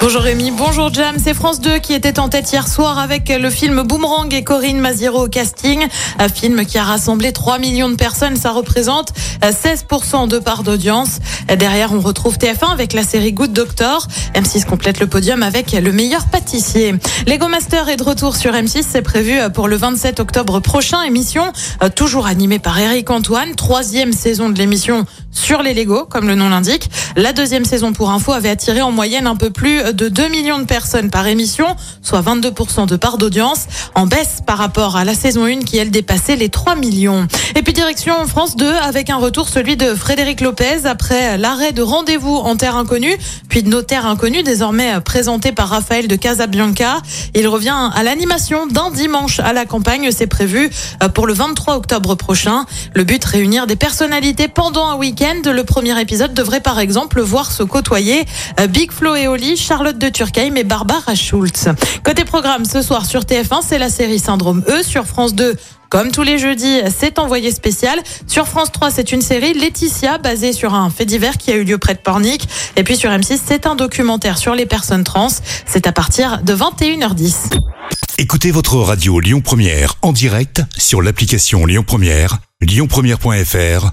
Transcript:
Bonjour Rémi, bonjour Jam. C'est France 2 qui était en tête hier soir avec le film Boomerang et Corinne Maziro au casting. Un film qui a rassemblé 3 millions de personnes. Ça représente 16% de part d'audience. Derrière, on retrouve TF1 avec la série Good Doctor. M6 complète le podium avec le meilleur pâtissier. Lego Master est de retour sur M6. C'est prévu pour le 27 octobre prochain. Émission euh, toujours animée par Eric Antoine. Troisième saison de l'émission sur les Lego, comme le nom l'indique. La deuxième saison, pour info, avait attiré en moyenne un peu plus de 2 millions de personnes par émission, soit 22% de part d'audience, en baisse par rapport à la saison 1 qui, elle, dépassait les 3 millions. Et puis direction France 2 avec un retour, celui de Frédéric Lopez, après l'arrêt de rendez-vous en terre inconnue, puis de notaire inconnu, désormais présenté par Raphaël de Casabianca. Il revient à l'animation d'un dimanche à la campagne, c'est prévu pour le 23 octobre prochain. Le but, réunir des personnalités pendant un week-end le premier épisode devrait par exemple voir se côtoyer euh, Big Flo et Oli, Charlotte de Turckheim et Barbara Schultz. Côté programme, ce soir sur TF1, c'est la série Syndrome E. Sur France 2, comme tous les jeudis, c'est envoyé spécial. Sur France 3, c'est une série Laetitia basée sur un fait divers qui a eu lieu près de Pornic. Et puis sur M6, c'est un documentaire sur les personnes trans. C'est à partir de 21h10. Écoutez votre radio Lyon Première en direct sur l'application Lyon Première, lyonpremière.fr